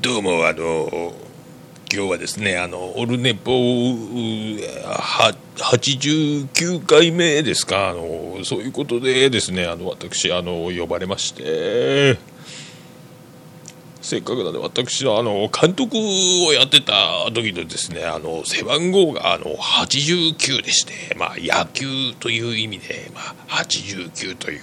どうもあの今日はですねあのオルネポ89回目ですか？あのそういうことでですねあの私あの呼ばれまして。せっかくなんで私はあの監督をやってた時のですねあの背番号があの89でしてまあ野球という意味で、まあ、89という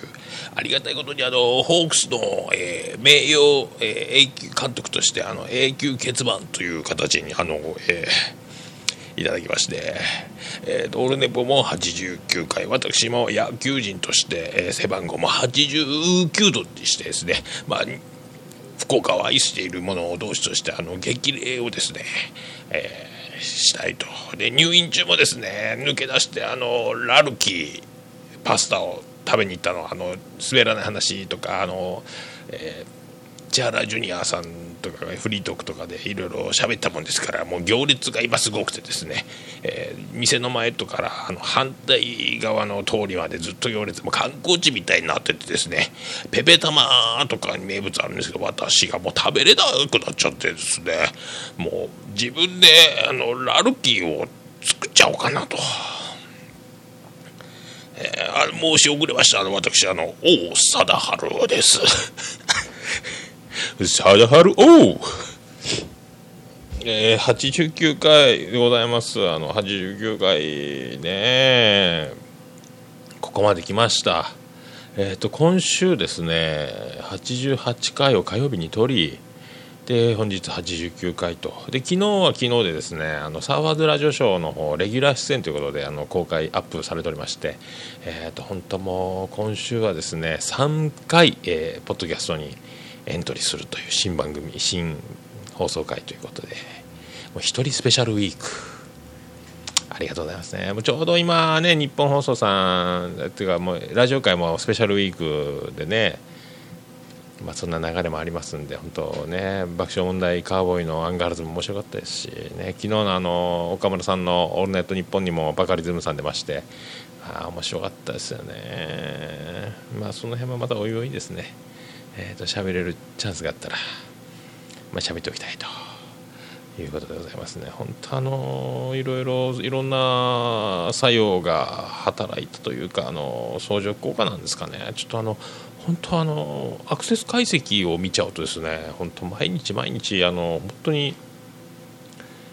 ありがたいことにあのホークスの、えー、名誉、えー、永久監督としてあの永久欠番という形にあの、えー、いただきまして、えー、ドールネポも89回私も野球人として、えー、背番号も89度にしてですねまあ福岡を愛している者同士としてあの激励をですね、えー、したいと。で入院中もですね抜け出してあのラルキーパスタを食べに行ったのあの滑らない話とかあの、えー、千原ジュニアさんとかフリートークとかでいろいろ喋ったもんですからもう行列が今すごくてですね、えー、店の前とからあの反対側の通りまでずっと行列も観光地みたいになっててですねペペタマとかに名物あるんですけど私がもう食べれなくなっちゃってですねもう自分であのラルキーを作っちゃおうかなと。えー、申し遅れましたあの私あの王貞治です貞治王えー、89回でございます。あの89回ね。ここまで来ました。えっ、ー、と今週ですね88回を火曜日に撮りで本日89回と。で昨日は昨日でですねあのサーファーズラジオショーの方レギュラー出演ということであの公開アップされておりまして、えーと、本当もう今週はですね3回、えー、ポッドキャストにエントリーするという新番組新放送回ということでもう一人スペシャルウィーク。ありがとうございますね。もうちょうど今ね、日本放送さん、っていうかもうラジオ界もスペシャルウィークでね、まあ、そんな流れもありますんで本当ね爆笑問題カーボーイのアンガールズも面白かったですし、ね、昨日のあの岡村さんの「オールナイトニッポン」にもバカリズムさん出ましてあ面白かったですよね。まあその辺はまたおいおいですね。えーと喋れるチャンスがあったらまあ喋っておきたいと。いうことでございますね。本当あのいろいろいろんな作用が働いたというかあの相乗効果なんですかね。ちょっとあの本当あのアクセス解析を見ちゃうとですね本当毎日毎日あの本当に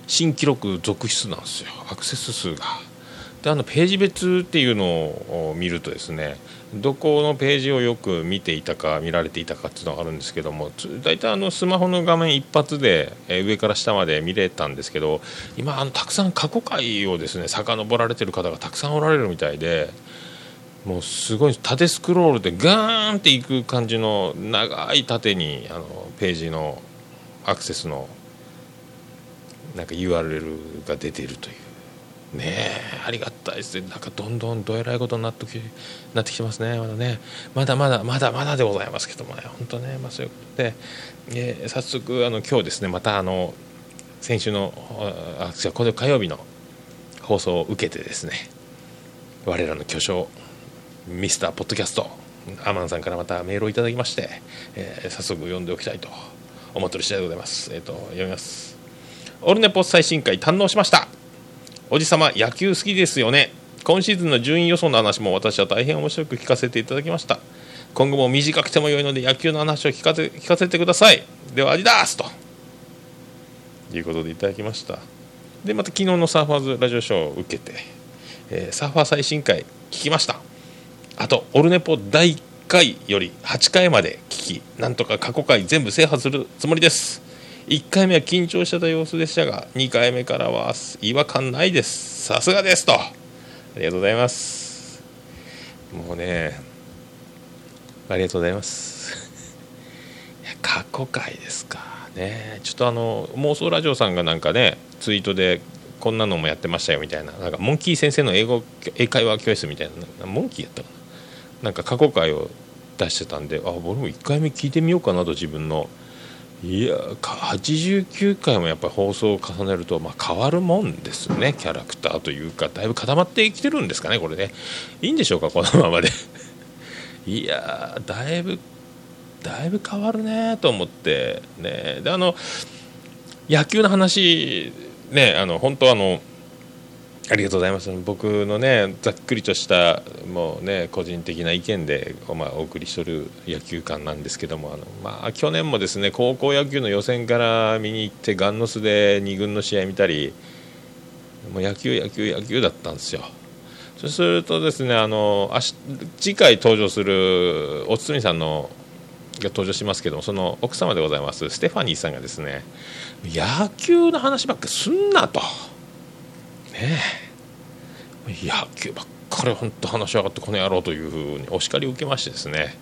新記録続出なんですよ。アクセス数が。であのページ別っていうのを見るとですねどこのページをよく見ていたか見られていたかっていうのがあるんですけども大体あのスマホの画面一発で上から下まで見れたんですけど今あのたくさん過去回をですね遡られてる方がたくさんおられるみたいでもうすごい縦スクロールでガーンっていく感じの長い縦にあのページのアクセスのなんか URL が出ているという。ねありがたいですねなんかどんどんどえらいことになってきなってきてますねまだねまだまだまだまだでございますけどもね本当ねまあそういうことで、えー、早速あの今日ですねまたあの先週のあ違うこの火曜日の放送を受けてですね我らの巨匠ミスターポッドキャストアマンさんからまたメールをいただきまして、えー、早速読んでおきたいと思ってる次第でございます。えっ、ー、と読みます。オルネポ最新回堪能しました。おじさま野球好きですよね。今シーズンの順位予想の話も私は大変面白く聞かせていただきました。今後も短くても良いので野球の話を聞かせ聞かせてください。ではアディダースということでいただきました。でまた昨日のサーファーズラジオショーを受けて、えー、サーファー最新回聞きました。あとオルネポ第1回より8回まで聞きなんとか過去回全部制覇するつもりです1回目は緊張してた様子でしたが2回目からは違和感ないです。さすがですと。ありがとうございます。もうねありがとうございます。過去回ですか。ね。ちょっとあの妄想ラジオさんがなんかねツイートでこんなのもやってましたよみたいな。なんかモンキー先生の英語英会話教室みたいな。モンキーやったかな。なんか過去回を出してたんであ俺も1回目聞いてみようかなと自分のいや89回もやっぱり放送を重ねると、まあ、変わるもんですねキャラクターというかだいぶ固まってきてるんですかねこれね。いいんでしょうかこのままで。いやだいぶだいぶ変わるねと思って。ね。であの野球の話ねあの本当あのありがとうございます僕のねざっくりとしたもうね個人的な意見で、まあ、お送りしとる野球館なんですけどもあの、まあ、去年もですね高校野球の予選から見に行ってガンノスで2軍の試合見たりもう野球野球野球だったんですよそうするとですねあの次回登場するおつみさんのが登場しますけどもその奥様でございますステファニーさんがですね野球の話ばっかりすんなと。ね。野球ばっかり本当話し上がってこの野郎というふうにお叱りを受けましてですね、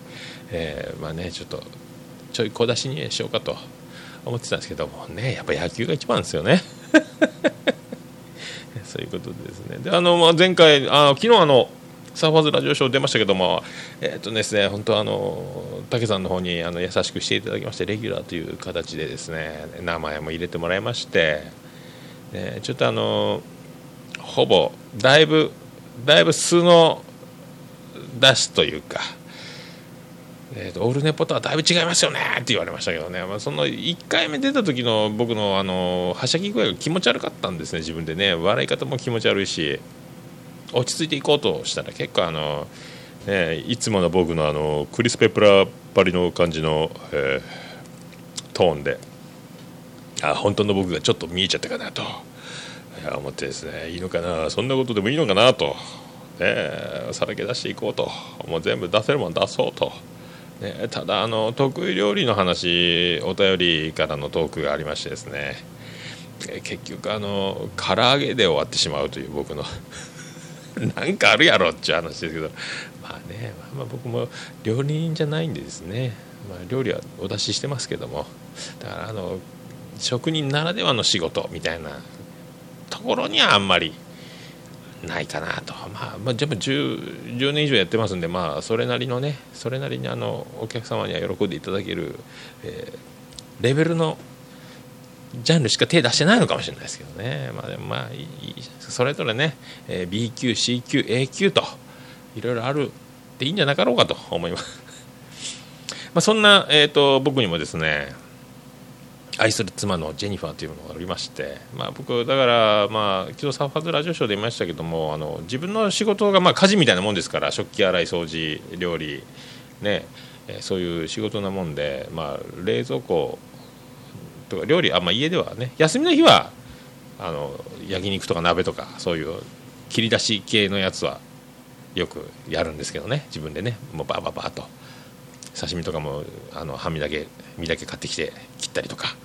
えー、まあねちょっとちょい小出しにしようかと思ってたんですけどもね。やっぱ野球が一番ですよね。そういうことですね。であの、まあ、前回あ昨日あのサーファーズラジオショー出ましたけども、えー、とですね、本当あの、武さんの方にあの優しくしていただきまして、レギュラーという形でですね、名前も入れてもらいまして、えー、ちょっとあの、ほぼだいぶだいぶ素の出すというか、えーと、オールネポとはだいぶ違いますよねって言われましたけどね、まあ、その1回目出た時の僕のあのはしゃぎ具合が気持ち悪かったんですね自分でね笑い方も気持ち悪いし落ち着いていこうとしたら結構あの、ね、いつもの僕のあのクリス・ペプラばりの感じの、えー、トーンであ本当の僕がちょっと見えちゃったかなと。思ってですねいいのかなそんなことでもいいのかなと、ね、さらけ出していこうともう全部出せるもん出そうと。ね、ただあの得意料理の話お便りからのトークがありましてですね結局あの唐揚げで終わってしまうという僕の なんかあるやろっていう話ですけどまあね、まあ、僕も料理人じゃないんでですね、まあ、料理はお出ししてますけどもだからあの職人ならではの仕事みたいなところにはあんまりないかなと、まあ、まあ、でも 10, 10年以上やってますんで、まあ、それなりのねそれなりにあのお客様には喜んでいただける、えー、レベルのジャンルしか手出してないのかもしれないですけどね、まあ、でもまあいいそれぞれね、えー、B 級 C 級 A 級といろいろあるでいいんじゃなかろうかと思います。まあそんな、えーと僕にもですね愛する妻のジェニファーというものがおりまして、まあ、僕、だから、まあ、昨日サーファーズラジオショーで言いましたけどもあの自分の仕事が、まあ、家事みたいなもんですから食器洗い、掃除、料理、ね、そういう仕事なもんで、まあ、冷蔵庫とか料理あ、まあ、家ではね休みの日はあの焼肉とか鍋とかそういう切り出し系のやつはよくやるんですけどね自分でねもうバーバーバーと。刺身とかもあの半身だけ身だけ買ってきて切ったりとか。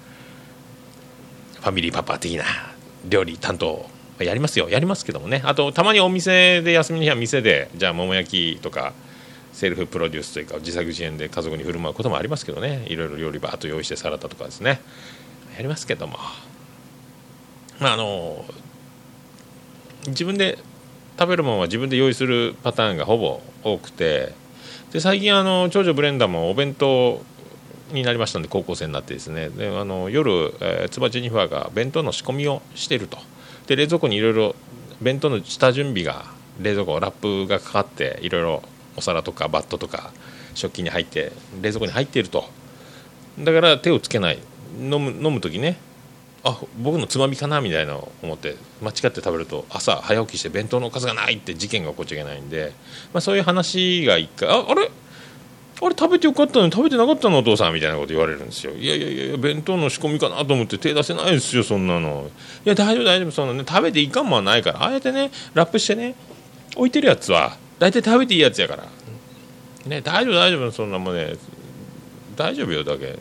ファミリーパパ的な料理担当やりますよ。やりますけどもね。あとたまにお店で休みの日は店でじゃあ桃焼きとかセルフプロデュースというか自作自演で家族に振る舞うこともありますけどね。いろいろ料理バーッと用意してサラダとかですね。やりますけども。まああの自分で食べるものは自分で用意するパターンがほぼ多くて。で最近あの長女ブレンダーもお弁当になりましたので高校生になってですね。であの夜、えー、妻ジェニファーが弁当の仕込みをしていると。で冷蔵庫にいろいろ弁当の下準備が冷蔵庫ラップがかかっていろいろお皿とかバットとか食器に入って冷蔵庫に入っていると。だから手をつけない。飲む飲む時ねあ僕のつまみかなみたいなのを思って間違って食べると朝早起きして弁当のおかずがないって事件が起こっちゃいけないんで、まあ、そういう話が一回ああれ？あれ食べてよかったのに食べてなかったのお父さんみたいなこと言われるんですよ。いやいやいや弁当の仕込みかなと思って手出せないですよそんなの。いや大丈夫大丈夫その。ね食べていかんもんはないから。あえてねラップしてね置いてるやつは大体食べていいやつやから。ね大丈夫大丈夫そんなもんね。大丈夫よだけ。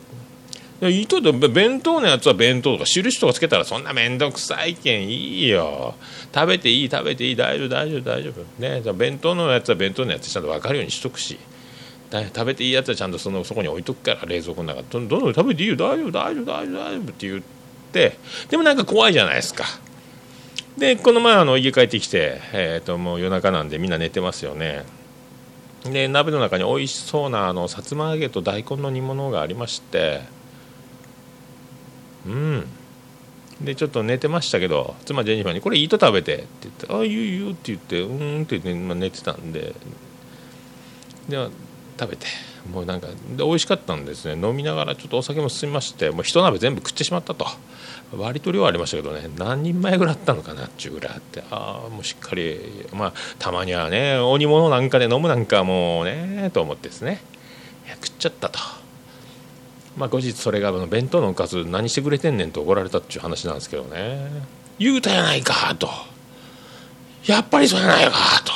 いいと弁当のやつは弁当とか印とかつけたらそんな面倒くさいけんいいよ。食べていい食べていい大丈夫大丈夫大丈夫。ね弁当のやつは弁当のやつちゃんと分かるようにしとくし。食べていいやつはちゃんとそのそこに置いとくから冷蔵庫の中。どんどん食べていいよ。大丈夫大丈夫大丈夫大丈夫って言って。でもなんか怖いじゃないですか。でこの前あの家帰ってきて、えー、ともう夜中なんでみんな寝てますよね。で鍋の中に美味しそうなあのさつま揚げと大根の煮物がありまして。うん。でちょっと寝てましたけど妻ジェニファーに「これいいと食べて」って言って「ああいいよいいよ」って言って「うん」って言って、まあ、寝てたんで。で食べてもうなんかで美味しかったんですね。飲みながらちょっとお酒も進みましてもう一鍋全部食ってしまったと。割と量ありましたけどね何人前ぐらいあったのかなっちゅうぐらいあってああもうしっかりまあたまにはねお煮物なんかで飲むなんかもうねと思ってですね。食っちゃったと。まあ後日それが弁当のおかず何してくれてんねんと怒られたっちゅう話なんですけどね。言うたやないかと。やっぱりそうやないかと。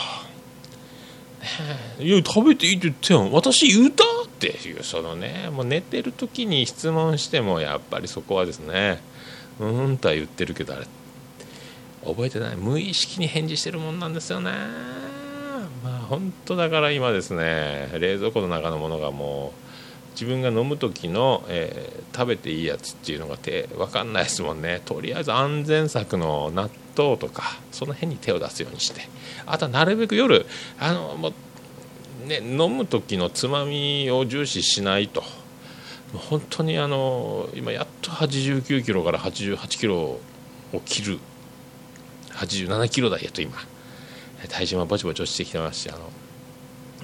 いや食べていいって言ってよ私言うたっていうそのねもう寝てる時に質問してもやっぱりそこはですねうんとは言ってるけどあれ覚えてない。無意識に返事してるもんなんですよね。まあ本当だから今ですね冷蔵庫の中のものがもう自分が飲む時の、えー、食べていいやつっていうのが手分かんないですもんね。とりあえず安全策の納豆とかその辺に手を出すようにしてあとはなるべく夜あのもう、ね、飲む時のつまみを重視しないと。本当にあの今やっと89キロから88キロを切る。87キロ台やと今。体重もぼちぼち落ちてきてますしあの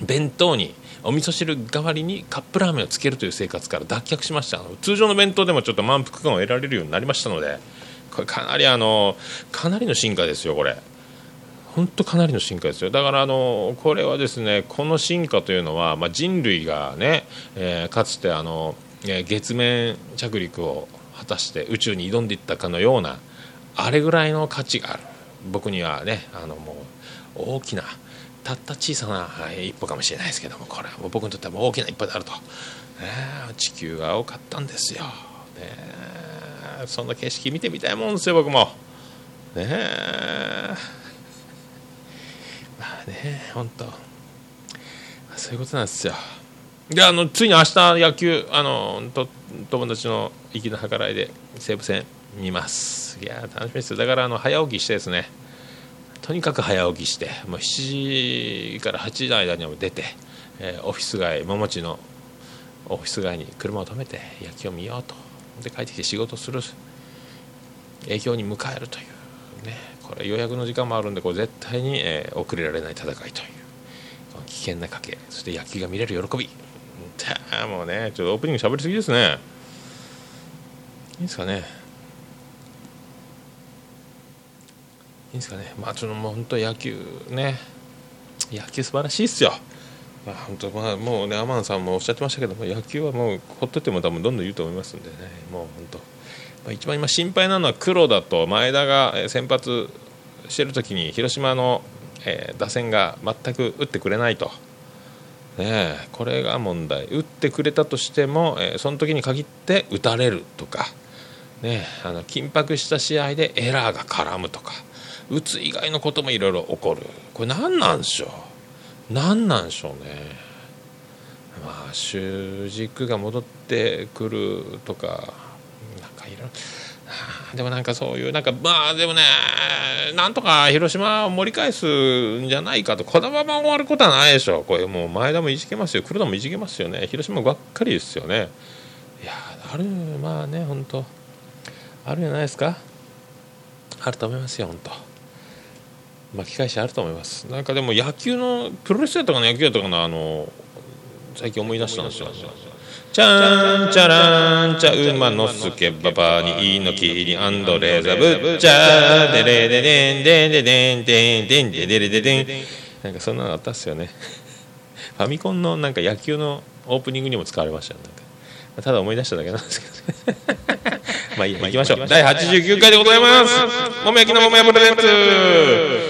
弁当にお味噌汁代わりにカップラーメンをつけるという生活から脱却しました。通常の弁当でもちょっと満腹感を得られるようになりましたのでかなりあのかなりの進化ですよこれ。本当かなりの進化ですよ。だからあのこれはですねこの進化というのは、まあ、人類がね、えー、かつてあの、えー、月面着陸を果たして宇宙に挑んでいったかのようなあれぐらいの価値がある。僕にはねあのもう大きなたった小さな一歩かもしれないですけどもこれはもう僕にとっては大きな一歩であると、ね、地球が多かったんですよ、ね、そんな景色見てみたいもんですよ僕も。ねまあね本当。そういうことなんですよ。であのついに明日野球あのと友達の粋な計らいで西武戦見ます。いや楽しみですよ。だからあの早起きしてですね。とにかく早起きしてもう7時から8時の間には出て、えー、オフィス街桃地のオフィス街に車を止めて野球を見ようと。で帰ってきて仕事する影響に迎えるというね。これ予約の時間もあるんでこれ絶対に、えー、遅れられない戦いという危険な賭け。そして野球が見れる喜び。もうねちょっとオープニングしゃべりすぎですね。いいですかね。いいですかね、まあ、ちょっともう本当、野球ね、野球素晴らしいですよ、まあ、本当、まあ、もうね、天野さんもおっしゃってましたけども、野球はもう、ほっといても多分どんどん言うと思いますんでね、もう本当、まあ、一番今、心配なのは黒田と前田が先発してるときに、広島の、えー、打線が全く打ってくれないと。ね、これが問題。打ってくれたとしても、えー、その時に限って打たれるとか、ね、あの緊迫した試合でエラーが絡むとか。打つ以外のこともいろいろ起こる。これ何なんでしょう？何なんでしょうね。まあ主軸が戻ってくるとかなんかいろいろでもなんかそういうなんかまあでもねなんとか広島を盛り返すんじゃないかと。このまま終わることはないでしょう。これもう前田もいじけますよ。黒田もいじけますよね。広島ばっかりですよね。いやあるまあね本当あるじゃないですか。あると思いますよ本当巻き返しあると思います。なんかでも野球のプロレスやったかな野球やったかなあの最近思い出したんですよ。チャンチャランチャ馬のすけばばにいのきりアンドレザブ。ッチャデレデデンデンデデンデンデンデデレデデンなんかそんなのあったっすよね。ファミコンのなんか野球のオープニングにも使われましたよ。なんか。ただ思い出しただけなんですけど。まあいいや行きましょう。第89回でございます。もも焼きのももやプレゼンツ。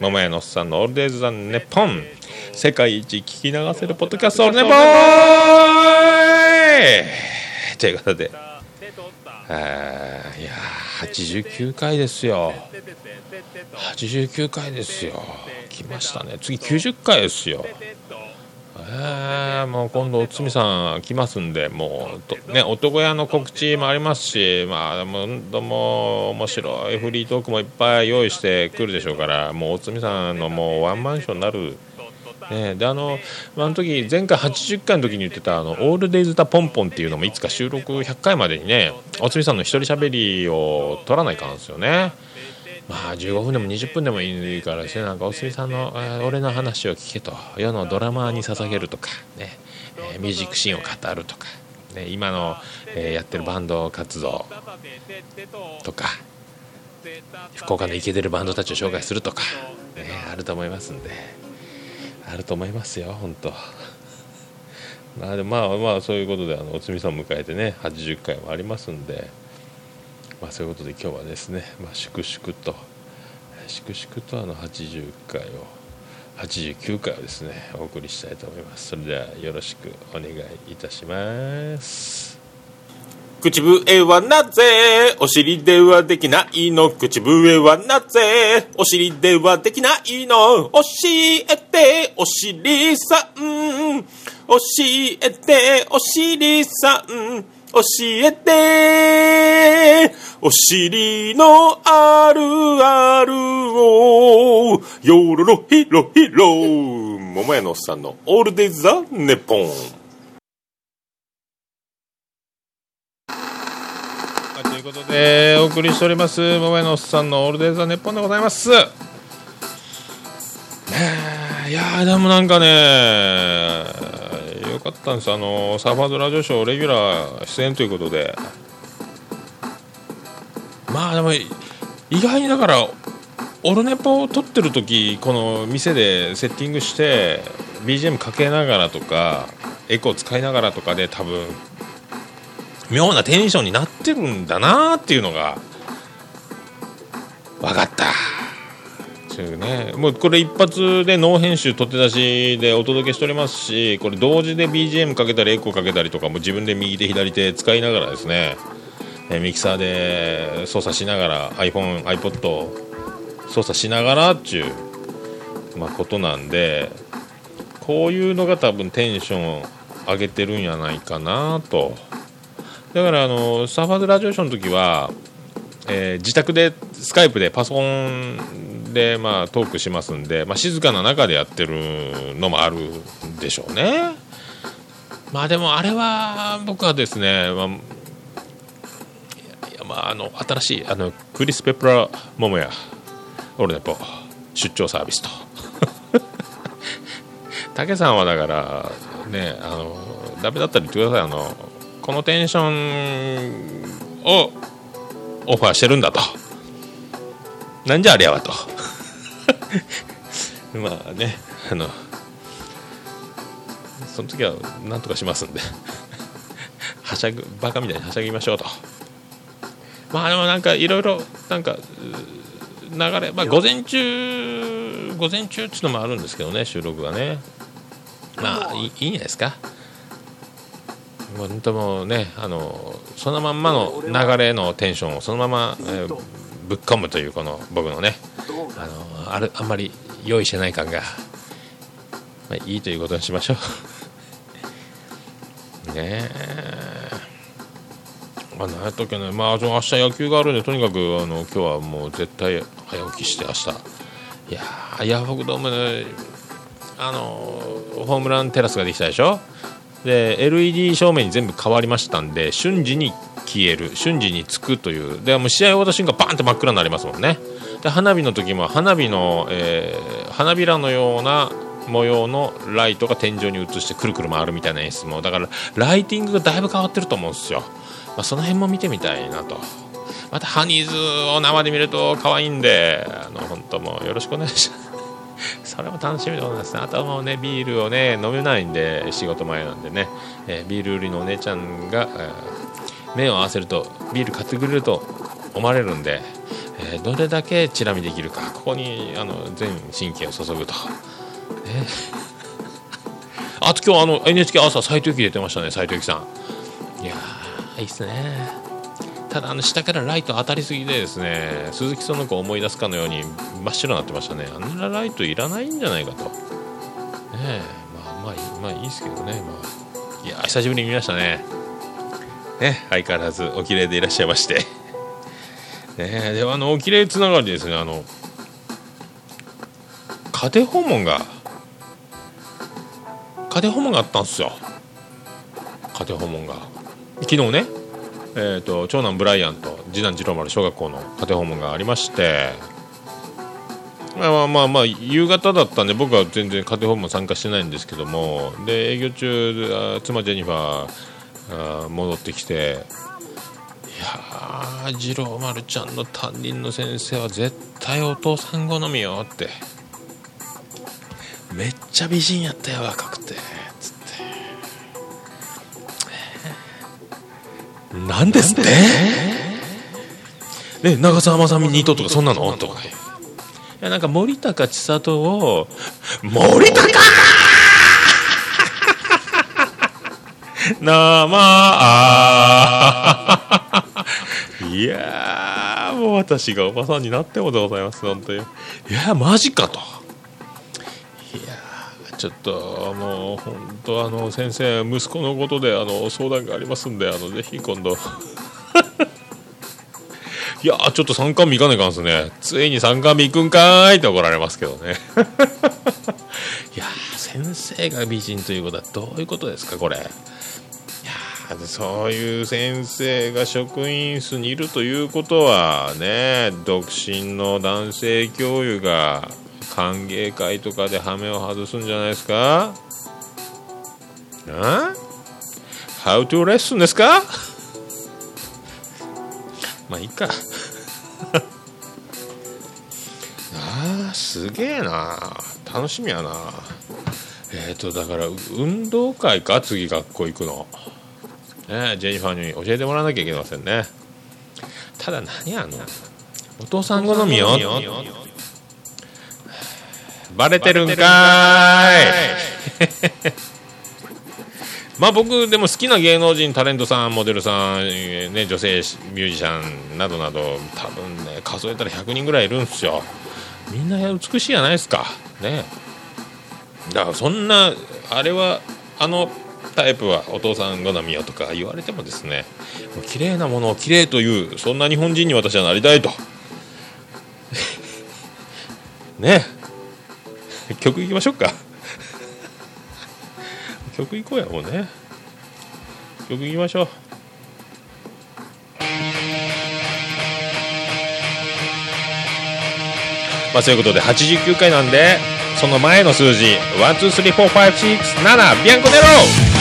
桃屋のおっさんのオールデイズ・ザ・ネポン。世界一聞き流せるポッドキャストオールネポン。ということで。いや89回ですよ。89回ですよ。来ましたね。次90回ですよ。え、もう今度おつみさん来ますんでもうね男屋の告知もありますしまあでもども面白いフリートークもいっぱい用意してくるでしょうからもうおつみさんのもうワンマンションになるね、であのあの時前回80回の時に言ってたあの「オールデイズ・ザ・ポンポン」っていうのもいつか収録100回までにねおつみさんの一人しゃべりを取らないかんですよね。まあ15分でも20分でもいいからですねなんかおすみさんの、俺の話を聞けと。世のドラマーに捧げるとかね、えー、ミュージックシーンを語るとか、ね、今の、えー、やってるバンド活動とか。福岡のイケてるバンドたちを紹介するとか、ね、あると思いますんで。あると思いますよ本当。まあまあまあそういうことであのおつみさんを迎えてね80回もありますんで。まあ、そういうことで今日はですね、まあ、粛々と粛々とあの80回を89回をですねお送りしたいと思います。それではよろしくお願いいたします。口笛はなぜお尻ではできないの？口笛はなぜお尻ではできないの？教えてお尻さん。教えてお尻さん。教えて。お尻のあるあるをよろろひろひろ桃屋のおっさんのオールデイズ・ザ・ネポン。ということでお送りしております。桃屋のおっさんのオールデイズ・ザ・ネポンでございます。いやでもなんかねよかったんですあのサーファードラジオショーレギュラー出演ということでまあでも意外にだからオルネポを撮ってる時この店でセッティングして BGM かけながらとかエコー使いながらとかで多分妙なテンションになってるんだなっていうのが分かった。いうね。もうこれ一発でノー編集取って出しでお届けしておりますしこれ同時で BGM かけたりエコーかけたりとかも自分で右手左手使いながらですねミキサーで操作しながら iPhone、iPod 操作しながらっていう、まあ、ことなんでこういうのが多分テンション上げてるんやないかなと。だからあのサーファーズラジオションの時は、えー、自宅でスカイプでパソコンで、まあ、トークしますんで、まあ、静かな中でやってるのもあるでしょうね。まあでもあれは僕はですね、まあ、まああの新しいあのクリス・ペプラ・モモヤ俺ねポ出張サービスと 武さんはだからねあのダメだったら言ってくださいあのこのテンションをオファーしてるんだと。なんじゃありゃわと。まあねあのその時はなんとかしますんで。はしゃぐバカみたいにはしゃぎましょうと。まあでもなんかいろいろなんか流れまあ午前中午前中っていうのもあるんですけどね収録がね。まあいいいいんじゃないですか。本当もねあのそのまんまの流れのテンションをそのまま、えー、ぶっ込むというこの僕のねあのあるあんまり用意してない感が、まあ、いいということにしましょう。ねえ。まあ何やったっけね。まあ明日野球があるんでとにかくあの今日はもう絶対早起きして明日。いやーヤフオクドームねあのホームランテラスができたでしょ。で LED 照明に全部変わりましたんで瞬時に消える瞬時につくという。でもう試合終わった瞬間バーンって真っ暗になりますもんね。で花火の時も花火の、えー、花びらのような模様のライトが天井に映してくるくる回るみたいな演出も。だからライティングがだいぶ変わってると思うんですよ、まあ、その辺も見てみたいなと。またハニーズを生で見ると可愛いんであの本当もうよろしくお願いします。それも楽しみでございますね。あとはもうねビールをね飲めないんで仕事前なんでね、えー、ビール売りのお姉ちゃんが、えー、目を合わせるとビール買ってくれると思われるんでえー、どれだけチラ見できるかここにあの全神経を注ぐと、ね、あと今日あの NHK 朝斎藤由貴出てましたね斎藤由貴さん。いやいいっすね。ただあの下からライト当たりすぎでですね鈴木園子を思い出すかのように真っ白になってましたね。あんなライトいらないんじゃないかと。ねえまあまあまあいいですけどね。今はいや久しぶりに見ましたね。ね相変わらずお綺麗でいらっしゃいまして。ねではあのお綺麗つながりですねあの家庭訪問が家庭訪問があったんですよ。家庭訪問が。昨日ね。えーと、長男ブライアンと次男次郎丸小学校の家庭訪問がありましてまあまあまあ夕方だったんで僕は全然家庭訪問参加してないんですけどもで営業中妻ジェニファー戻ってきていや次郎丸ちゃんの担任の先生は絶対お父さん好みよって。めっちゃ美人やったよ若なんですって？ね長澤まさみに似ととかそんなの？とかいやなんか森高千里を森高！なまあいやもう私がおばさんになってもでございます本当に。いやマジかとちょっともう本当あの先生息子のことであの相談がありますんであのぜひ今度。いやちょっと参観日行かないかんすね。ついに参観日行くんかーいって怒られますけどね。いや先生が美人ということはどういうことですかこれ。いやそういう先生が職員室にいるということはね独身の男性教諭が歓迎会とかでハメを外すんじゃないですか？あ ?How to レッスンですか？まあいいか。あーすげえな。楽しみやな。えっ、ー、とだから運動会か？次学校行くの。ねジェニファーに教えてもらわなきゃいけませんね。ただ何あの？お父さん好みよ。バレてるんかい。まあ僕でも好きな芸能人タレントさんモデルさん、ね、女性ミュージシャンなどなど多分ね数えたら100人ぐらいいるんですよ。みんな美しいじゃないですか。ね。だからそんなあれはあのタイプはお父さん好みよとか言われてもですね綺麗なものを綺麗というそんな日本人に私はなりたいと。ね。曲いきましょうか。曲いこうやもうね。曲いきましょう。まあそういうことで89回なんでその前の数字1234567ビアンコネロ。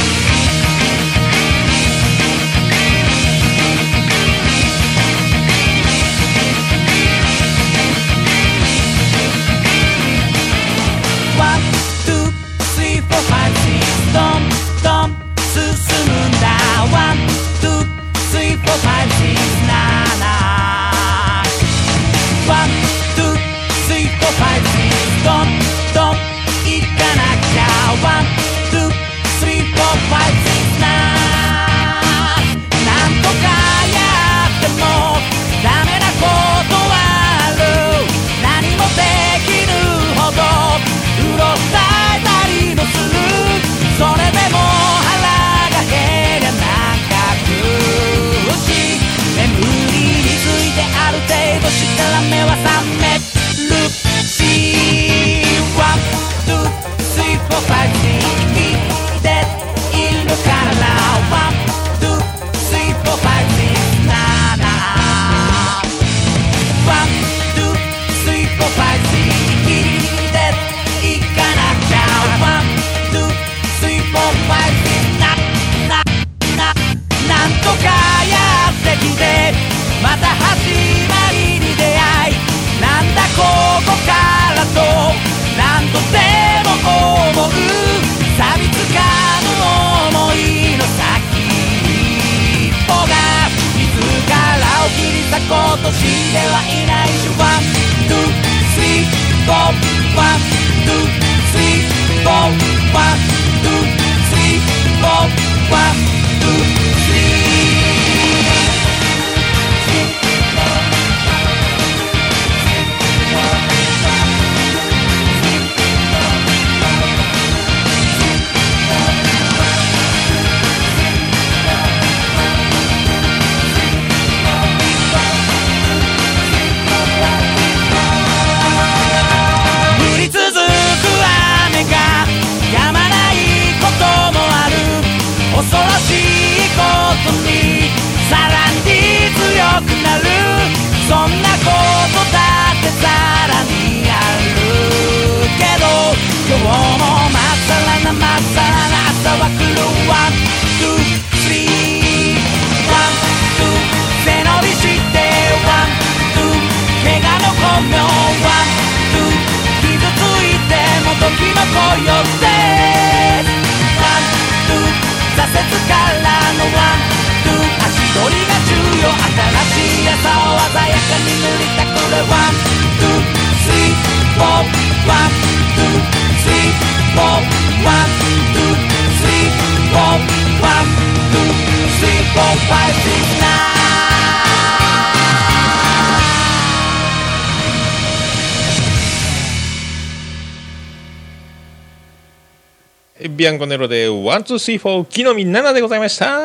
ビアンコネロでワンツースリーフォー木の実7でございました。あ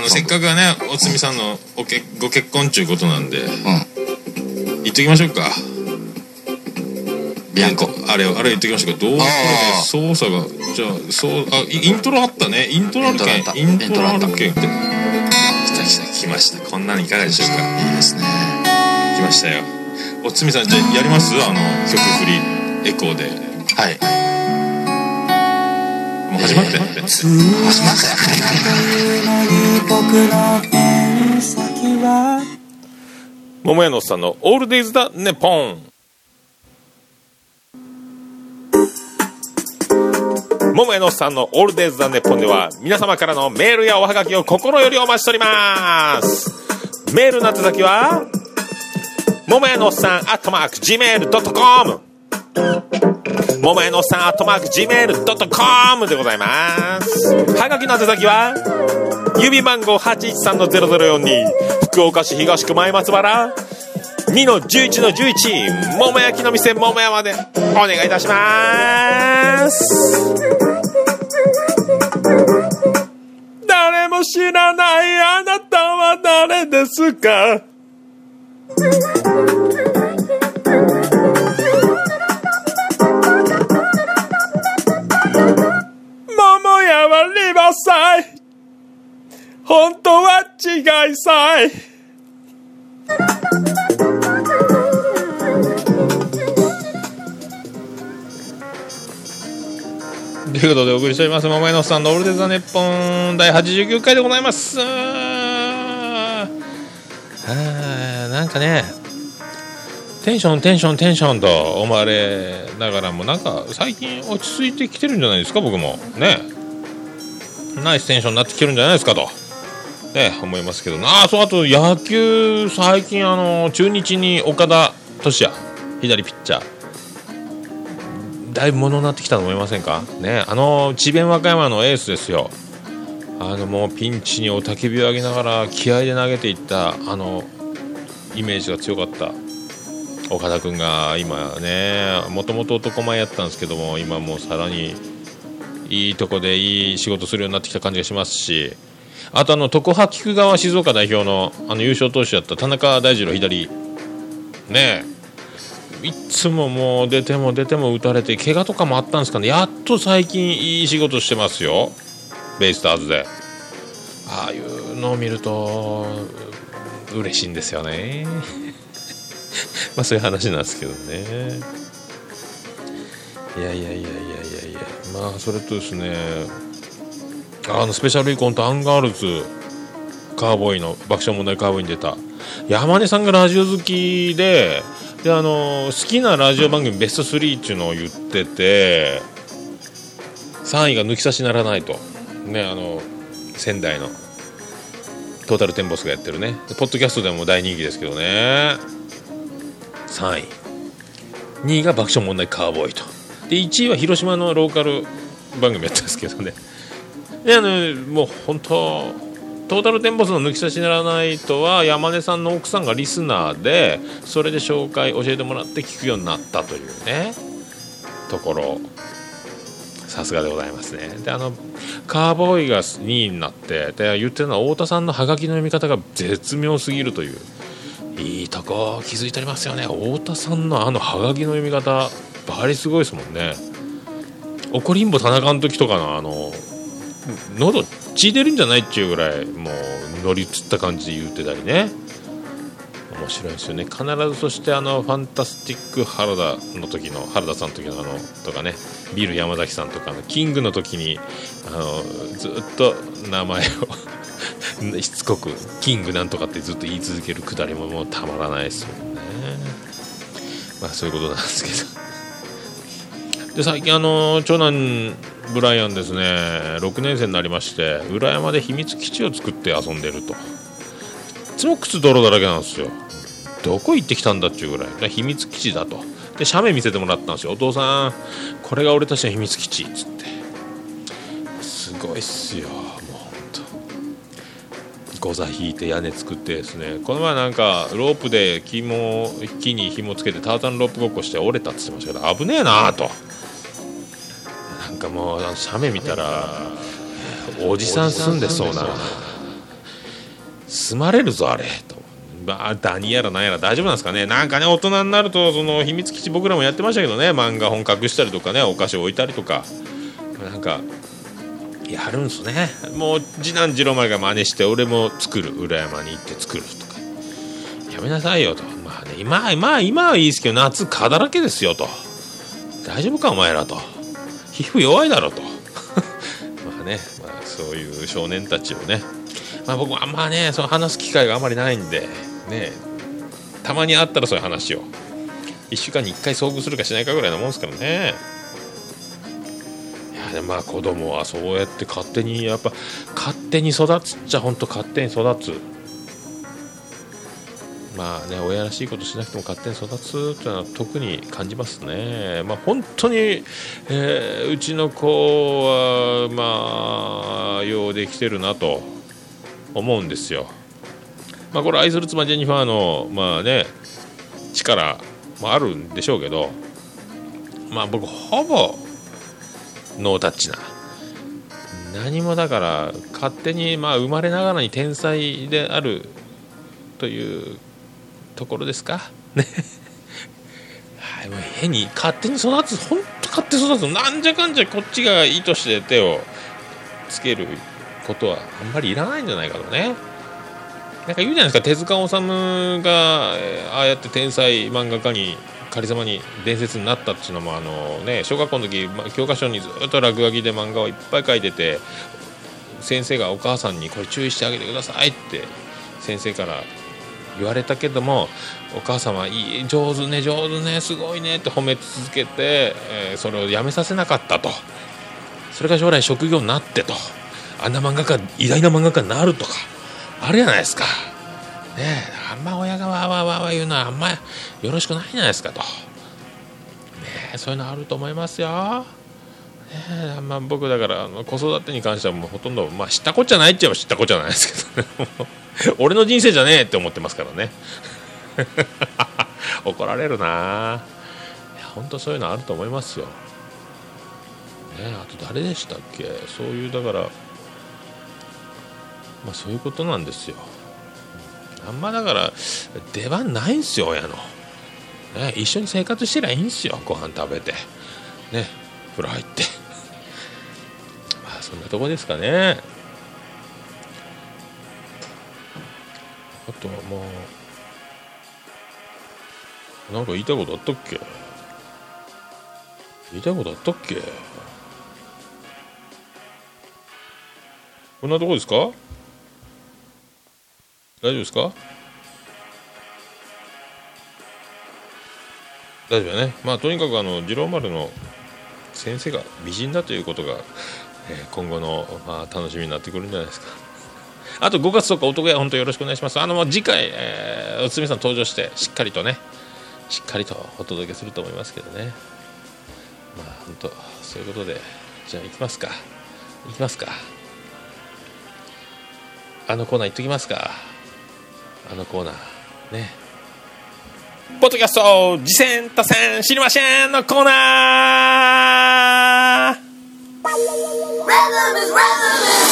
のせっかくはねおつみさんのおけご結婚ちゅうことなんでうん。言っときましょうか。ビアンコ。あれあれ言っときましょうかどうこれで操作がじゃあそうあイイントロあったね。イントロあるけん。イインントロあっけん来た来た。来ました。こんなのいかがでしょうか？いいですね。来ましたよ。おつみさんじゃあやります？あの曲振りエコーで。はいもう始まって、始まったよ桃屋のおっさんのオールデイズだネポン。桃屋のおっさんのオールデイズだネポンでは皆様からのメールやおはがきを心よりお待ちしております。メールの宛先は桃屋のおっさんアットマーク Gmail.com 桃屋のさんアットマーク Gmail.com でございます。はがきの宛先は郵便番号813-0042福岡市東区前松原。2の11の11桃焼きの店桃屋までお願いいたします。誰も知らないあなたは誰ですか？はリバーサイ本当は違いさい。ということでお送りしております桃屋のさんのオールデザネッポン第89回でございます。あなんかねテンションテンションテンションと思われながらもなんか最近落ち着いてきてるんじゃないですか僕も。ね。ナイステンションになってきてるんじゃないですかと。ね思いますけど。ああそうあと野球最近あの中日に岡田俊也左ピッチャー。だいぶ物になってきたと思いませんか？ねあの智弁和歌山のエースですよ。あのもうピンチに雄たけびを上げながら気合で投げていったあのイメージが強かった。岡田君が今ねもともと男前やったんですけども今もうさらにいいとこでいい仕事するようになってきた感じがしますしあとあの常葉菊川静岡代表のあの優勝投手やった田中大二郎左ねえ。いつももう出ても出ても打たれて怪我とかもあったんですかね。やっと最近いい仕事してますよ。ベイスターズで。ああいうのを見ると嬉しいんですよね。まあそういう話なんですけどね。いやいやいやいやいやいや。まあそれとですねあのスペシャルイコンとアンガールズカーボーイの爆笑問題カーボーイに出た山根さんがラジオ好きでであの好きなラジオ番組ベスト3っていうのを言ってて3位が抜き差しならないと。ねあの仙台のトータルテンボスがやってるね。ポッドキャストでも大人気ですけどね。3位。2位が爆笑問題カーボーイと。で1位は広島のローカル番組やったんですけどね。であのもう本当トータルテンボスの抜き差しならないとは山根さんの奥さんがリスナーでそれで紹介教えてもらって聞くようになったというねところさすがでございますね。であのカーボーイが2位になってで言ってるのは太田さんのハガキの読み方が絶妙すぎるといういいとこ気づいておりますよね。太田さんのあのハガキの読み方バリすごいですもんね。怒りんぼ田中の時とかのあの喉血出るんじゃないっていうぐらいもう乗り移った感じで言ってたりね。面白いですよね。必ずそしてあのファンタスティック原田の時の原田さんの時のあのとかね。ビル山崎さんとかのキングの時にあのずっと名前を しつこくキングなんとかってずっと言い続けるくだりももうたまらないですよね。まあそういうことなんですけど。で最近あの長男ブライアンですね。6年生になりまして裏山で秘密基地を作って遊んでると。いつも靴泥だらけなんですよ。どこ行ってきたんだっちゅうぐらい。秘密基地だと。で写メ見せてもらったんですよ。お父さんこれが俺たちの秘密基地。っつって。すごいっすよ。もうほんと。ゴザ引いて屋根作ってですね。この前なんかロープで木も木に紐つけてタータンロープごっこして折れたって言ってましたけど危ねえなと。かもうあの写メ見たらおじさん住んでそうな住まれるぞあれ。とまあ何やら何やら大丈夫なんですかね。なんかね大人になるとその秘密基地僕らもやってましたけどね。漫画本隠したりとかねお菓子置いたりとか。なんかやるんすね。もう次男次郎丸が真似して俺も作る。裏山に行って作るとか。やめなさいよと。まあね今今今はいいですけど夏蚊だらけですよと。大丈夫かお前らと。皮膚弱いだろうと。まあね、まあ、そういう少年たちをね、まあ、僕もあんまねその話す機会があまりないんでねたまにあったらそういう話を。1週間に1回遭遇するかしないかぐらいのもんですからね。いやでまあ子供はそうやって勝手にやっぱ勝手に育つっちゃ本当勝手に育つ。まあね親らしいことしなくても勝手に育つというのは特に感じますね。まあ本当に、えーうちの子はまあようできてるなと思うんですよ。まあこれ愛する妻ジェニファーのまあね力もあるんでしょうけどまあ僕ほぼノータッチな何もだから勝手にまあ生まれながらに天才であるというところですか？ね。はいもう変に勝手に育つ本当勝手に育つ。なんじゃかんじゃこっちが意図して手をつけることはあんまりいらないんじゃないかとね。なんか言うじゃないですか？手塚治虫がああやって天才漫画家にカリスマに伝説になったっていうのもあの、ね、小学校の時教科書にずっと落書きで漫画をいっぱい描いてて先生がお母さんにこれ注意してあげてくださいって先生から言われたけどもお母さんはいい上手ね上手ねすごいねって褒め続けて、えーそれをやめさせなかったと。それが将来職業になってと。あんな漫画家偉大な漫画家になるとか。あるじゃないですか。ねえあんま親がわわわわ言うのはあんまよろしくないじゃないですかと。ねえそういうのあると思いますよ。ねえま、僕だからあの子育てに関してはもうほとんど、まあ、知ったこっちゃないっちゃえば知ったこっちゃないですけどね。俺の人生じゃねえって思ってますからね。怒られるな。いや本当そういうのあると思いますよ、ね、あと誰でしたっけ？そういうだからまあそういうことなんですよ。あんまだから出番ないんすよ親の、ね、一緒に生活してりゃいいんすよご飯食べて。ね風呂入って。まあそんなとこですかね。あとはまあなんか言いたいことあったっけ？言いたいことあったっけ？こんなとこですか？大丈夫ですか？大丈夫だね。まあとにかくあの次郎丸の先生が美人だということが、えー今後の、まあ、楽しみになってくるんじゃないですか。あと5月とか男屋本当よろしくお願いします。あのもう次回、えー、おつみさん登場してしっかりとねしっかりとお届けすると思いますけどね。まあ本当そういうことでじゃあ行きますか。行きますか。あのコーナー行っときますか。あのコーナー。ね。ポッドキャスト次戦多戦知りませんのコーナー。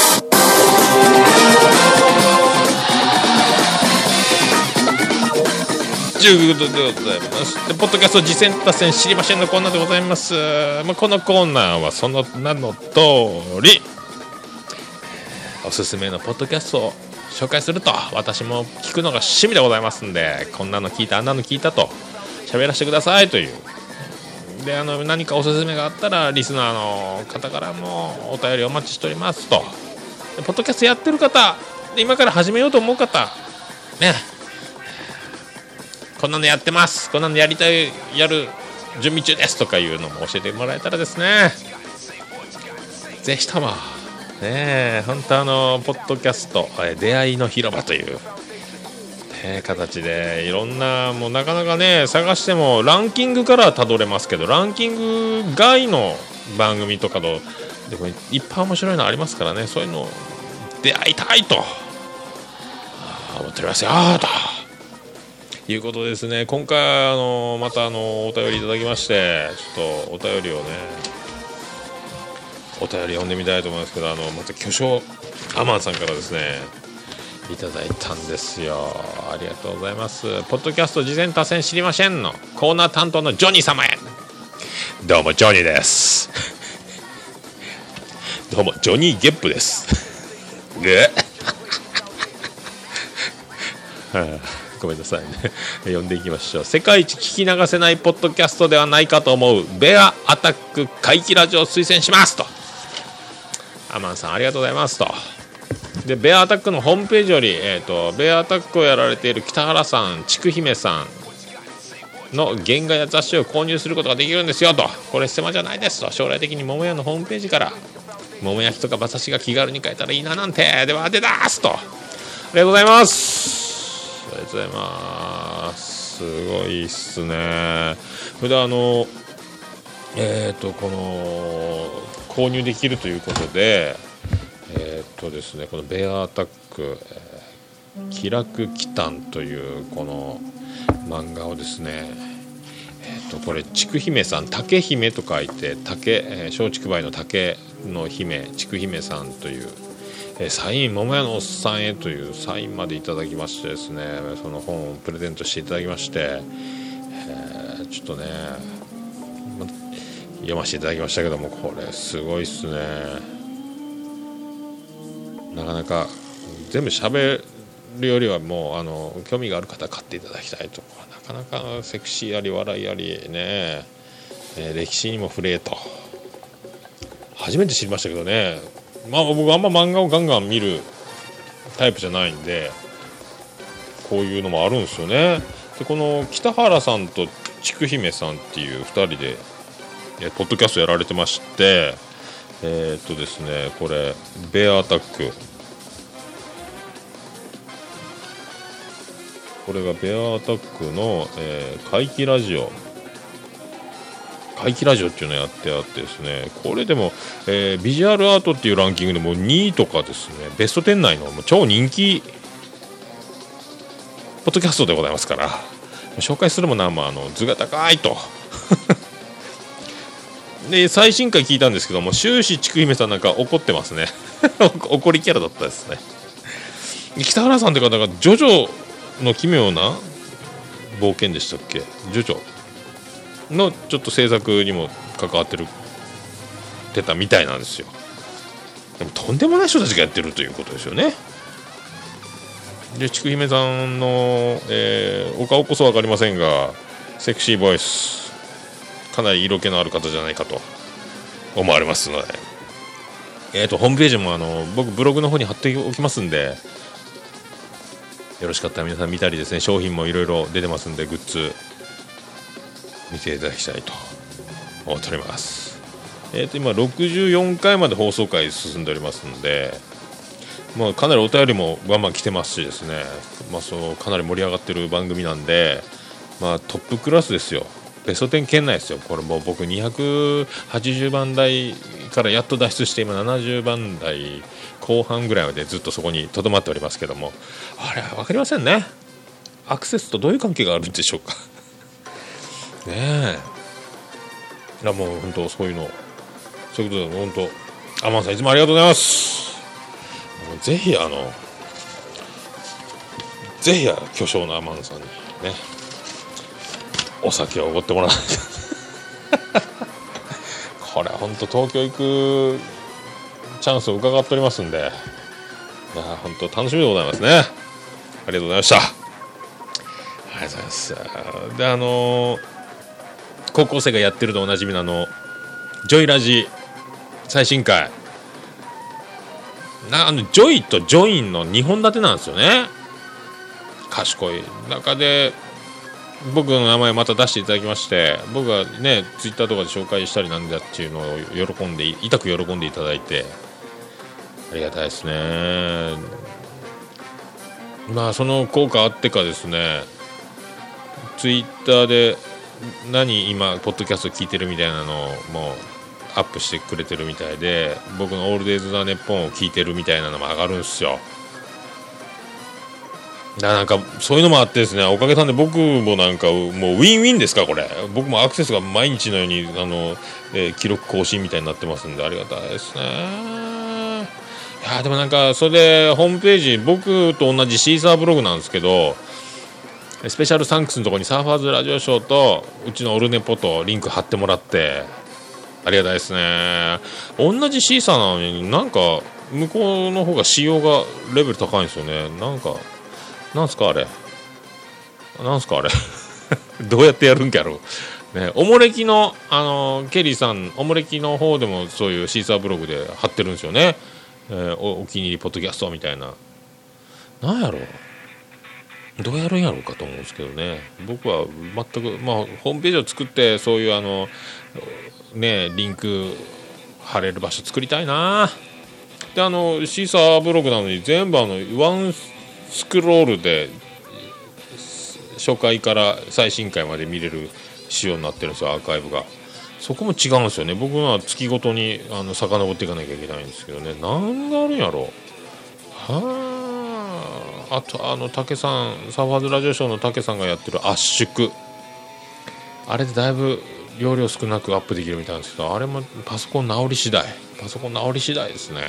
いうことでございます。でポッドキャスト次戦多戦知りませんのコーナーでございます。まあ、このコーナーはその名の通り、おすすめのポッドキャストを紹介すると、私も聞くのが趣味でございますんで、こんなの聞いた、あんなの聞いたと、喋らせてくださいという。で、あの、何かおすすめがあったら、リスナーの方からもお便りお待ちしておりますと。ポッドキャストやってる方、今から始めようと思う方、ね、こんなのやってます。こんなのやりたいやる準備中ですとかいうのも教えてもらえたらですね。ぜひとも。ねえ本当あのポッドキャスト出会いの広場という、ね形でいろんなもうなかなかね探してもランキングからたどれますけどランキング外の番組とかのでもいっぱい面白いのありますからね。そういうの出会いたいと。思っておりますよと。いうことですね。今回あのまたあのお便りいただきましてちょっとお便りをねお便り読んでみたいと思いますけどあのまた巨匠アマンさんからですねいただいたんですよ。ありがとうございます。ポッドキャスト事前多戦知りませんのコーナー担当のジョニー様へ。どうもジョニーです。どうもジョニーゲップです。ぐはあごめんなさいね。読んでいきましょう。世界一聞き流せないポッドキャストではないかと思うベアアタック怪奇ラジオを推薦しますと。アマンさんありがとうございますと。でベアアタックのホームページより、えーと、ベアアタックをやられている北原さんちく姫さんの原画や雑誌を購入することができるんですよと。これスマじゃないですと。将来的に桃屋のホームページから桃焼きとか馬刺しが気軽に買えたらいいななんて。では出だすと。ありがとうございます。りがとうございます。すごいっすね。それであのえっ、ー、とこの購入できるということでえっ、ー、とですねこのベアアタック、えー、気楽祈祷というこの漫画をですねえーと、これ竹姫さん竹姫と書いて竹松竹梅の竹の姫竹姫さんというえサイン桃屋のおっさんへというサインまでいただきましてですねその本をプレゼントしていただきまして、えー、ちょっとね、ま、読ませていただきましたけどもこれすごいっすね。なかなか全部喋るよりはもうあの興味がある方買っていただきたいとなかなかセクシーあり笑いありね、えー、歴史にも触れと。初めて知りましたけどね。まあ僕あんま漫画をガンガン見るタイプじゃないんでこういうのもあるんですよね。でこの北原さんと筑姫さんっていう2人でえポッドキャストやられてましてえー、っとですねこれベアアタック。これがベアアタックの、えー、怪奇ラジオ。怪奇ラジオっていうのをやってあってですねこれでも、えー、ビジュアルアートっていうランキングでも2位とかですねベスト10内の超人気ポッドキャストでございますから紹介するものは、まあ、の図が高いと。で最新回聞いたんですけども終始筑姫さんなんか怒ってますね。怒りキャラだったですね。北原さんって方がジョジョの奇妙な冒険でしたっけ？ジョジョ。のちょっと制作にも関わってるてたみたいなんですよ。でもとんでもない人たちがやってるということですよね。でちくひめさんの、えー、お顔こそ分かりませんがセクシーボイスかなり色気のある方じゃないかと思われますので。えっ、ー、とホームページもあの僕ブログの方に貼っておきますんでよろしかったら皆さん見たりですね商品もいろいろ出てますんでグッズ。見ていただきたいと思っております。えー、と今64回まで放送回進んでおりますので、まあ、かなりお便りもバンバン来てますしですね、まあ、そうかなり盛り上がってる番組なんで、まあ、トップクラスですよ。ベスト10圏内ですよ。これもう僕280番台からやっと脱出して今70番台後半ぐらいまでずっとそこにとどまっておりますけども。あれ分かりませんね。アクセスとどういう関係があるんでしょうか。え。いやもう本当そういうの。そういうことで本当アマンさんいつもありがとうございます。ぜひあのぜひ巨匠のアマンさんにねお酒をおごってもらわないと。これ本当東京行くチャンスを伺っておりますんで。いや本当楽しみでございますね。ありがとうございました。ありがとうございます。であのー高校生がやってるとおなじみのあのジョイラジ最新回。なあのジョイとジョインの2本立てなんですよね。賢い。中で僕の名前また出していただきまして僕がねツイッターとかで紹介したりなんだっていうのを喜んで痛く喜んでいただいてありがたいですね。まあその効果あってかですねツイッターで何今ポッドキャスト聞いてるみたいなのをもうアップしてくれてるみたいで僕の「オールデイズ・ザ・ネッポン」を聞いてるみたいなのも上がるんですよ。だなんかそういうのもあってですねおかげさんで僕もなんかもうウィンウィンですかこれ。僕もアクセスが毎日のようにあの、えー記録更新みたいになってますんでありがたいですね。いやでもなんかそれでホームページ僕と同じシーサーブログなんですけどスペシャルサンクスのとこにサーファーズラジオショーとうちのオルネポとリンク貼ってもらってありがたいですね。同じシーサーなのになんか向こうの方が仕様がレベル高いんですよね。なんかなんすかあれ？なんすかあれ？どうやってやるんやろう？ねおもれきのあのケリーさんおもれきの方でもそういうシーサーブログで貼ってるんですよね、えーおお気に入りポッドキャストみたいな。なんやろう？どうやるんやろうかと思うんですけどね。僕は全くまあホームページを作ってそういうあのねリンク貼れる場所作りたいな。であのシーサーブログなのに全部あのワンスクロールで初回から最新回まで見れる仕様になってるんですよアーカイブが。そこも違うんですよね。僕は月ごとにあの遡っていかなきゃいけないんですけどね。何があるんやろはあ。あとあの竹さんサーファーズラジオショーの竹さんがやってる圧縮。あれでだいぶ容量少なくアップできるみたいなんですけどあれもパソコン直り次第。パソコン直り次第ですね。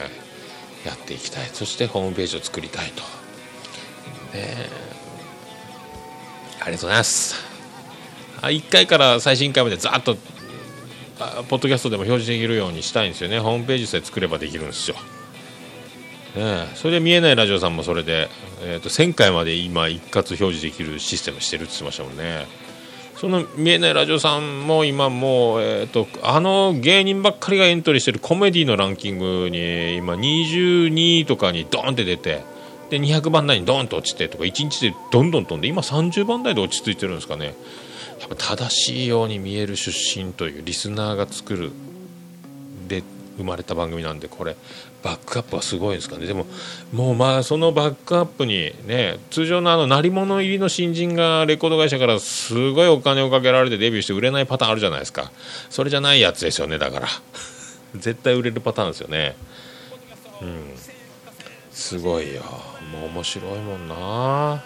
やっていきたい。そしてホームページを作りたいと。ねありがとうございます。あ1回から最新回までざっとポッドキャストでも表示できるようにしたいんですよね。ホームページさえ作ればできるんですよ、ねえ、それで見えないラジオさんもそれで、えー、と1000回まで今一括表示できるシステムしてるって言ってましたもんね。その見えないラジオさんも今もう、えー、とあの芸人ばっかりがエントリーしてるコメディのランキングに今22とかにドーンって出てで200番台にドーンと落ちてとか1日でどんどん飛んで今30番台で落ち着いてるんですかね。やっぱ正しいように見える出身というリスナーが作るで生まれた番組なんでこれ。バックアップはすごいですかね。でももうまあそのバックアップにね通常のあの鳴り物入りの新人がレコード会社からすごいお金をかけられてデビューして売れないパターンあるじゃないですか。それじゃないやつですよねだから。絶対売れるパターンですよね。うん。すごいよ。もう面白いもんな。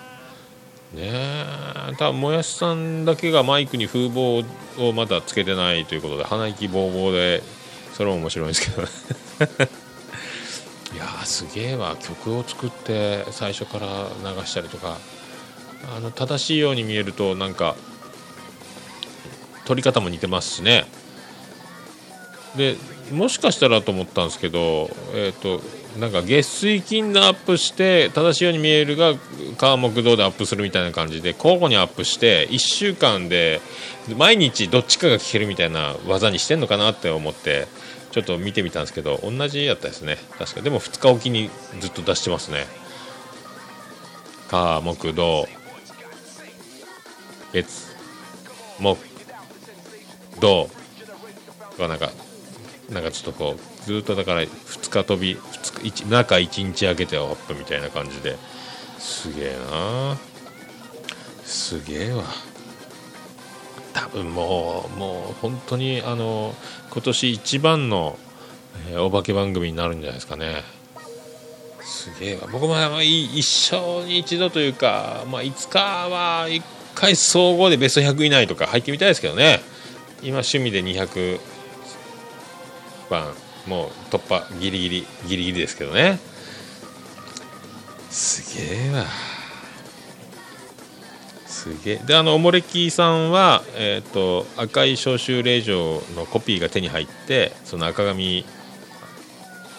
ねえ。多分もやしさんだけがマイクに風防をまだつけてないということで鼻息ぼうぼうでそれも面白いんですけどね。いやーすげえわ。曲を作って最初から流したりとか。あの正しいように見えるとなんか撮り方も似てますしね。でもしかしたらと思ったんですけど、えー、となんか月水金でアップして正しいように見えるが川木道でアップするみたいな感じで交互にアップして1週間で毎日どっちかが聴けるみたいな技にしてんのかなって思ってちょっと見てみたんですけど同じやったですね。確か。でも2日おきにずっと出してますね。火木土月木土がなんかなんかちょっとこうずっとだから2日飛び2日中1日空けてアップみたいな感じで。すげえな。すげえわ。多分もうもう本当にあの今年一番の、えーお化け番組になるんじゃないですかね。すげえわ。僕もあのい一生に一度というか、まあ、いつかは1回総合でベスト100以内とか入ってみたいですけどね。今趣味で200番もう突破ギリギリギリギリですけどね。すげえわ。すげえ。であのおもれきさんは、えー、と赤い招集令状のコピーが手に入ってその赤紙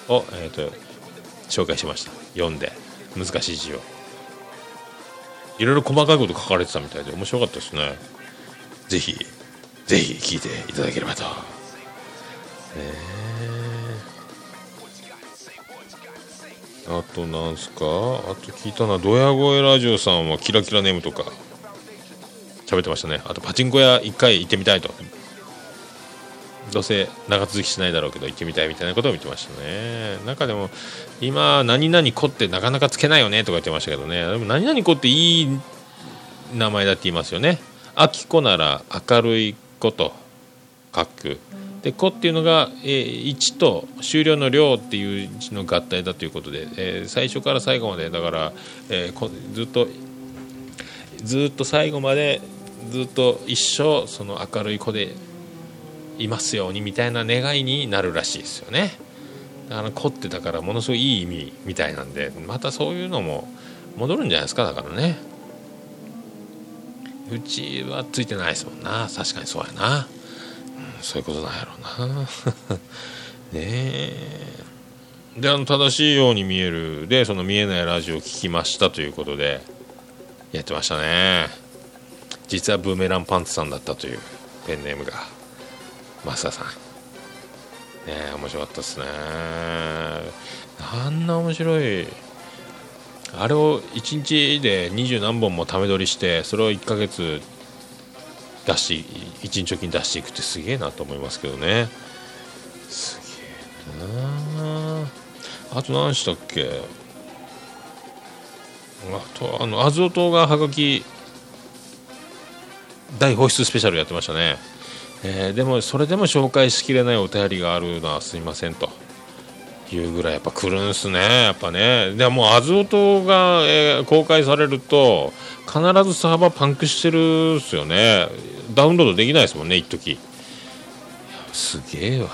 を、えー、と紹介しました。読んで。難しい字を。いろいろ細かいこと書かれてたみたいで面白かったですね。ぜひぜひ聞いていただければと。あとなんすか？あと聞いたのはドヤ声ラジオさんはキラキラネームとか。喋ってましたね。あとパチンコ屋一回行ってみたいと。どうせ長続きしないだろうけど行ってみたいみたいなことを言ってましたね。なんかでも今何々子ってなかなかつけないよねとか言ってましたけどね。でも何々子っていい名前だって言いますよね。あきこなら明るい子と書く。で「子」っていうのが「えー、1」と終了の「量」っていう字の合体だということで、えー最初から最後までだから、えーずっとずっと最後までずっと一生その明るい子でいますようにみたいな願いになるらしいですよね。あの子ってだからものすごいいい意味みたいなんでまたそういうのも戻るんじゃないですかだからね。うちはついてないですもんな。確かにそうやな、そういうことなんやろうな。ねえ。であの正しいように見える。でその見えないラジオを聞きましたということでやってましたね。実はブーメランパンツさんだったというペンネームが増田さん。ね面白かったですね。あんな面白い。あれを1日で二十何本もため撮りしてそれを1ヶ月出し1日貯金出していくってすげえなと思いますけどね。すげえな。あと何したっけ？あとあのアズオ島がはがき大放出スペシャルやってましたね、えー、でもそれでも紹介しきれないお便りがあるのはすいませんと。いうぐらいやっぱ来るんすね。やっぱね。でもうアズオ島が、えー、公開されると必ずサーバーパンクしてるっすよね。ダウンロードできないですもんね一時。すげえわ。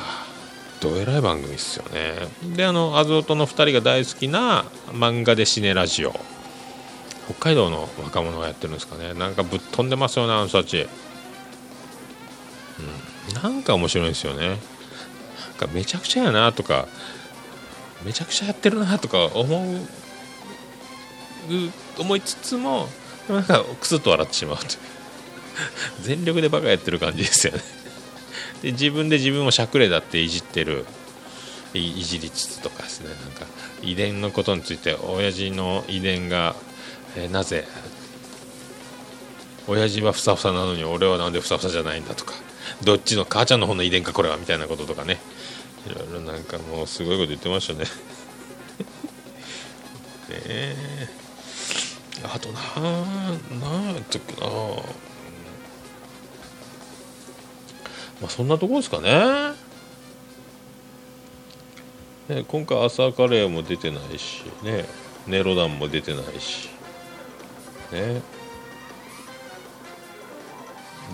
どえらい番組っすよね。であのアズオトの2人が大好きな漫画でシネラジオ。北海道の若者がやってるんですかね。なんかぶっ飛んでますよねあの人たち、うん、なんか面白いんですよね。なんかめちゃくちゃやなとか。めちゃくちゃやってるなとか思う思いつつもなんかクスッと笑ってしまうと全力でバカやってる感じですよね。で自分で自分をしゃくれだっていじってるいじりつつとかですね。なんか遺伝のことについて親父の遺伝がえー、なぜ親父はふさふさなのに俺はなんでふさふさじゃないんだとかどっちの母ちゃんの方の遺伝かこれはみたいなこととかね。いろいろなんかもうすごいこと言ってましたね。ねえ。あとななんやったっけな。まあそんなとこですかね。ね今回朝カレーも出てないしねネロダンも出てないしね。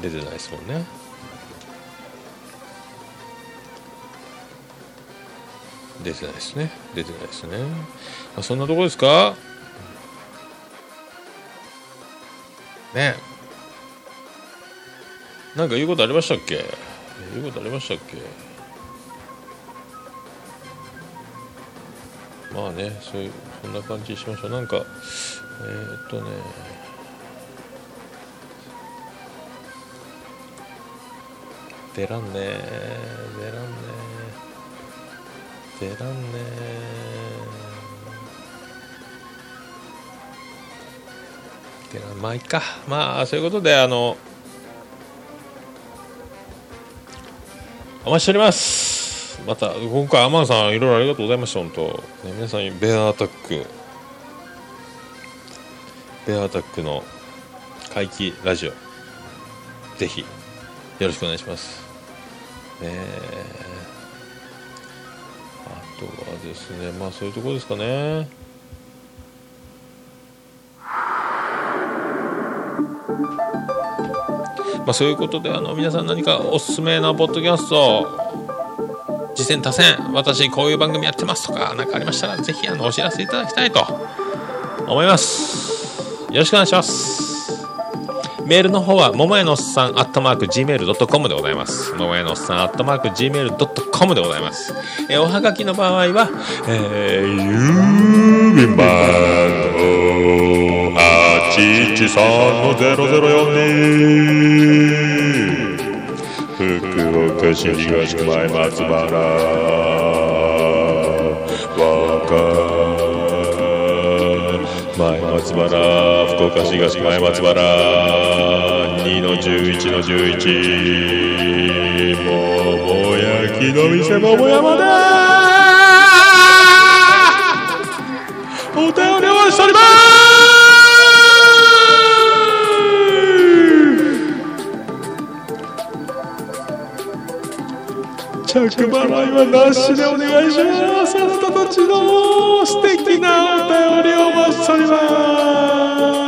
出てないですもんね。出てないですね。出てないですね、まあ、そんなとこですか？ねなんか言うことありましたっけ？言うことありましたっけ？まあねそういうそんな感じしましょう。なんかえー、っとね。出らんね出らんね出らんね出らんまあいっか。まあそういうことであのお待ちしております。また今回アマンさんいろいろありがとうございました本当、ね、皆さんベアアタックベアアタックの怪奇ラジオ。ぜひよろしくお願いします。ねあとはですねまあそういうところですかね。まあそういうことであの皆さん何かおすすめなポッドキャスト次戦多戦私こういう番組やってますとか何かありましたらぜひあのお知らせいただきたいと思います。よろしくお願いします。メールの方は、ももやのおっさん、アットマーク、gmail.com でございます。ももやのおっさん、アットマーク、gmail.com でございます。えー、おはがきの場合は、えー、郵便番号、813-0042福岡市東区前松原。若前松原。福岡市東前松原2の11の11桃焼きの店桃山でお便りをしております。着払いはなしでお願いします。あなたたちの素敵なお便りをお待ちしております。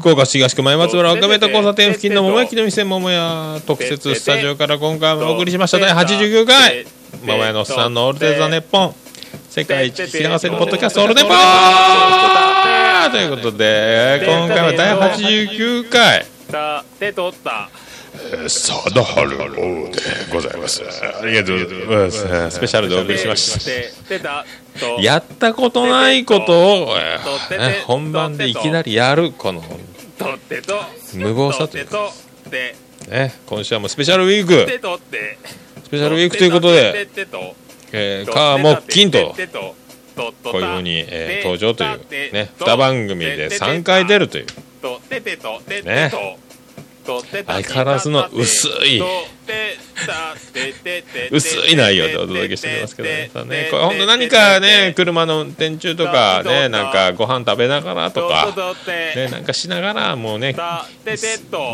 福岡市東区前松原赤目と交差点付近の桃焼きの店桃屋特設スタジオから今回もお送りしました。第89回。桃屋のおっさんのオールデイザネッポン世界一幸せのポッドキャストオールネポンということで今回は第89回貞治郎でございます。ありがとう。ございますスペシャルでお送りしましたやったことないことを、本番でいきなりやるこの取ってと無謀さというか。ね今週はもうスペシャルウィーク。スペシャルウィークということで、えー、火木金とこういうふうに、えー登場というね2番組で3回出るという。ね相変わらずの薄い薄い内容でお届けしておりますけどね。ね。これ本当何かね車の運転中とかねなんかご飯食べながらとかねなんかしながらもうね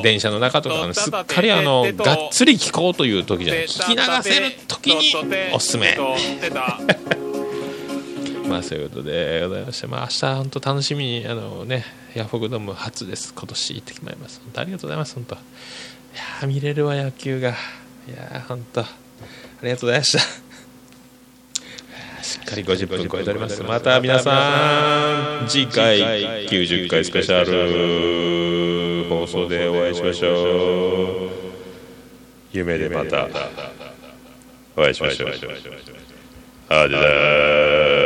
電車の中とかねすっかりあのがっつり聞こうという時じゃない。聞き流せる時におすすめ まあそういうことでございましてまあ明日本当楽しみにあのねヤフオクドーム初です。今年行ってきまいります。本当ありがとうございます本当いや見れるわ野球が。いや本当。ありがとうございました。しっかり50分超えております。また皆さん次回90回スペシャル放送でお会いしましょう。夢でまたお会いしましょう。ありがとうございます